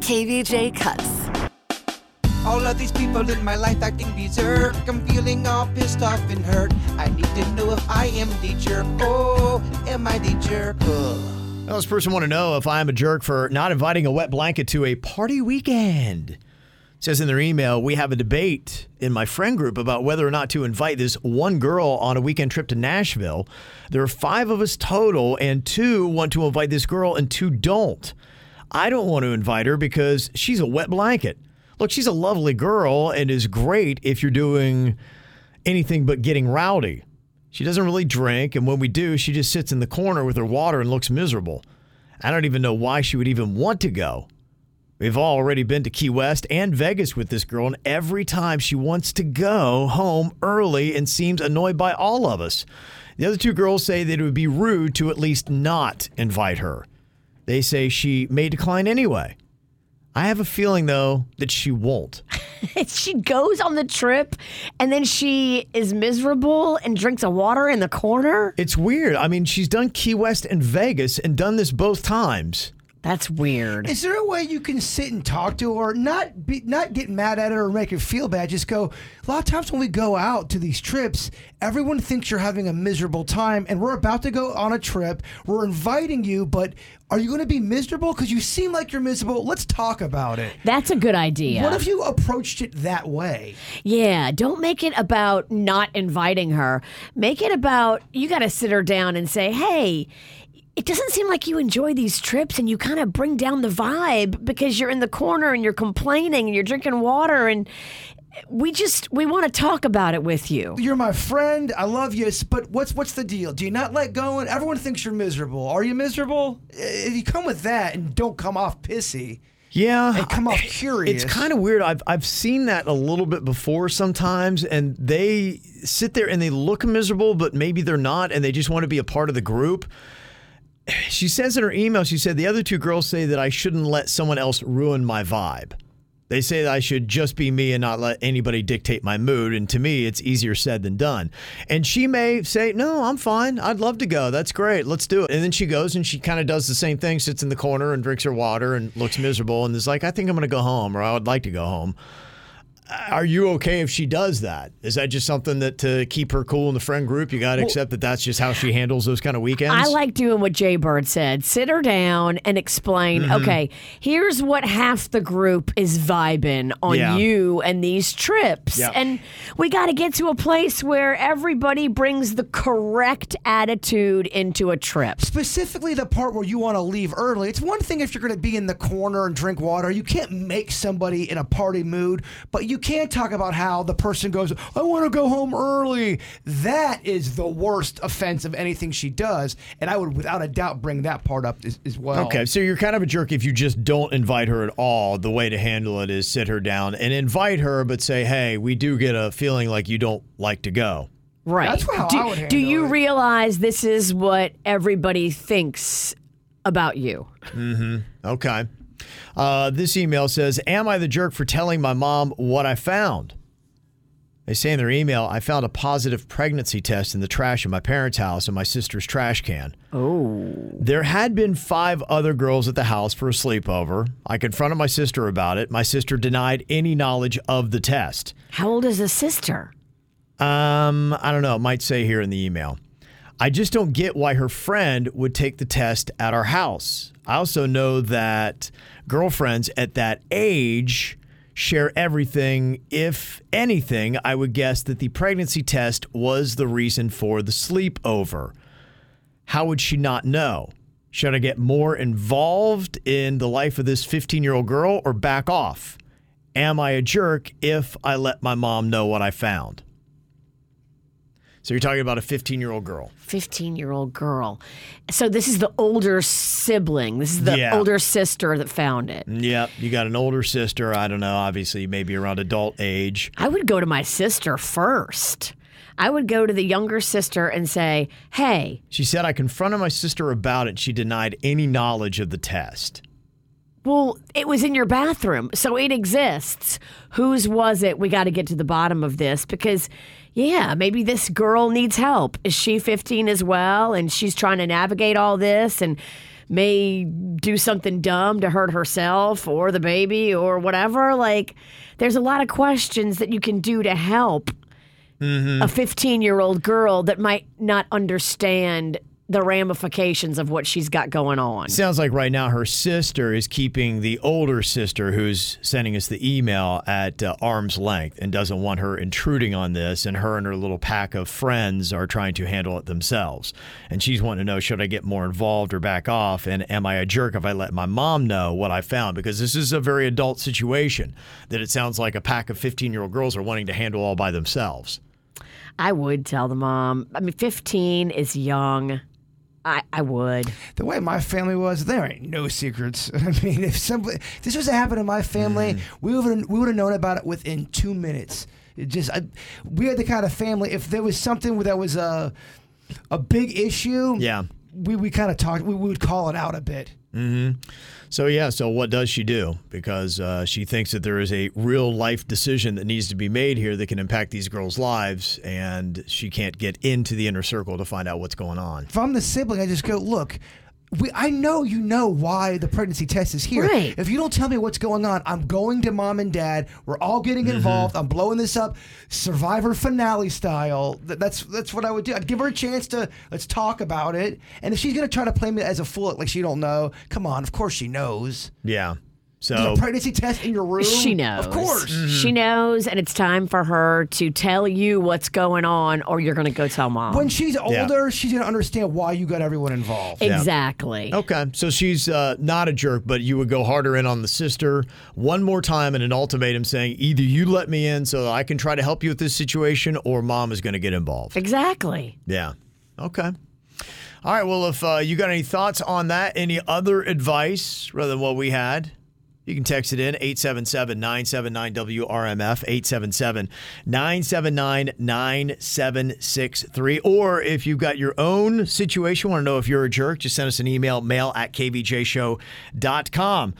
KVJ Cuts. All of these people in my life acting berserk. I'm feeling all pissed off and hurt. I need to know if I am the jerk. Oh, am I the jerk? Ugh. Well, this person want to know if I'm a jerk for not inviting a wet blanket to a party weekend. It says in their email, we have a debate in my friend group about whether or not to invite this one girl on a weekend trip to Nashville. There are five of us total, and two want to invite this girl, and two don't. I don't want to invite her because she's a wet blanket. Look, she's a lovely girl and is great if you're doing anything but getting rowdy. She doesn't really drink, and when we do, she just sits in the corner with her water and looks miserable. I don't even know why she would even want to go. We've already been to Key West and Vegas with this girl, and every time she wants to go home early and seems annoyed by all of us. The other two girls say that it would be rude to at least not invite her. They say she may decline anyway. I have a feeling, though, that she won't. she goes on the trip and then she is miserable and drinks a water in the corner. It's weird. I mean, she's done Key West and Vegas and done this both times. That's weird. Is there a way you can sit and talk to her, not be, not get mad at her or make her feel bad? Just go. A lot of times when we go out to these trips, everyone thinks you're having a miserable time, and we're about to go on a trip. We're inviting you, but are you going to be miserable? Because you seem like you're miserable. Let's talk about it. That's a good idea. What if you approached it that way? Yeah, don't make it about not inviting her. Make it about you got to sit her down and say, hey, it doesn't seem like you enjoy these trips and you kind of bring down the vibe because you're in the corner and you're complaining and you're drinking water and we just we want to talk about it with you. You're my friend. I love you. But what's what's the deal? Do you not let go? And everyone thinks you're miserable. Are you miserable? If you come with that and don't come off pissy, Yeah, and come off curious, It's kind of weird. I've I've seen that a little bit before sometimes, and they sit there and they look miserable, but maybe they're not, and they just want to be a part of the group. She says in her email, she said the other two girls say that I shouldn't let someone else ruin my vibe. They say that I should just be me and not let anybody dictate my mood. And to me, it's easier said than done. And she may say, No, I'm fine. I'd love to go. That's great. Let's do it. And then she goes and she kind of does the same thing, sits in the corner and drinks her water and looks miserable and is like, I think I'm going to go home or I would like to go home. Are you okay if she does that? Is that just something that to keep her cool in the friend group, you got to accept that that's just how she handles those kind of weekends? I like doing what Jay Bird said. Sit her down and explain, Mm-hmm. okay, here's what half the group is vibing on Yeah. you and these trips. Yeah. And we got to get to a place where everybody brings the correct attitude into a trip. specifically the part where you want to leave early. It's one thing if you're going to be in the corner and drink water. You can't make somebody in a party mood, but you can't talk about how the person goes, I want to go home early. That is the worst offense of anything she does. And I would, without a doubt, bring that part up as, as well. Okay, so you're kind of a jerk if you just don't invite her at all. The way to handle it is sit her down and invite her, but say, hey, we do get a feeling like you don't like to go. Right. That's how do, I would do you it. realize this is what everybody thinks about you? Mm-hmm. Okay. Uh, this email says, Am I the jerk for telling my mom what I found? They say in their email, I found a positive pregnancy test in the trash in my parents' house and my sister's trash can. Oh. There had been five other girls at the house for a sleepover. I confronted my sister about it. My sister denied any knowledge of the test. How old is the sister? Um, I don't know. It might say here in the email. I just don't get why her friend would take the test at our house. I also know that girlfriends at that age share everything. If anything, I would guess that the pregnancy test was the reason for the sleepover. How would she not know? Should I get more involved in the life of this 15 year old girl or back off? Am I a jerk if I let my mom know what I found? So you're talking about a 15 year old girl. 15 year old girl. So this is the older sibling. This is the Yeah. older sister that found it. Yep. You got an older sister. I don't know. Obviously, maybe around adult age. I would go to my sister first. I would go to the younger sister and say, hey, She said, I confronted my sister about it. She denied any knowledge of the test. Well, it was in your bathroom, so it exists. Whose was it? We got to get to the bottom of this because, yeah, maybe this girl needs help. Is she 15 as well? And she's trying to navigate all this and may do something dumb to hurt herself or the baby or whatever. Like, there's a lot of questions that you can do to help mm-hmm. a 15 year old girl that might not understand the ramifications of what she's got going on. Sounds like right now her sister is keeping the older sister who's sending us the email at uh, arm's length and doesn't want her intruding on this. And her and her little pack of friends are trying to handle it themselves. And she's wanting to know should I get more involved or back off? And am I a jerk if I let my mom know what I found? Because this is a very adult situation that it sounds like a pack of 15 year old girls are wanting to handle all by themselves. I would tell the mom. I mean, 15 is young. I, I would. the way my family was, there ain't no secrets. I mean, if somebody this was to happen in my family, mm. we would we would have known about it within two minutes. It just I, we had the kind of family. If there was something that was a a big issue, Yeah. we, we kind of talked. We, we would call it out a bit. So yeah, so what does she do? Because uh, she thinks that there is a real life decision that needs to be made here that can impact these girls' lives, and she can't get into the inner circle to find out what's going on. If I'm the sibling, I just go look. We, I know you know why the pregnancy test is here. Right. If you don't tell me what's going on, I'm going to mom and dad. We're all getting Mm-hmm. involved. I'm blowing this up, Survivor finale style. Th- That's that's what I would do. I'd give her a chance to let's talk about it. And if she's gonna try to play me as a fool, like she don't know, come on. Of course she knows. Yeah. There's So a pregnancy test in your room. She knows. Of course. Mm-hmm. She knows, and it's time for her to tell you what's going on, or you're going to go tell mom. When she's older, she's gonna understand why you got everyone involved. exactly. okay, so she's uh, not a jerk, but you would go harder in on the sister one more time in an ultimatum, saying either you let me in so I can try to help you with this situation, or mom is going to get involved. Exactly. Yeah. Okay. All right. Well, if uh, you got any thoughts on that, any other advice rather than what we had, you can text it in 877 979 WRMF, 877 979 9763. Or if you've got your own situation, want to know if you're a jerk, just send us an email, mail at kvjshow.com.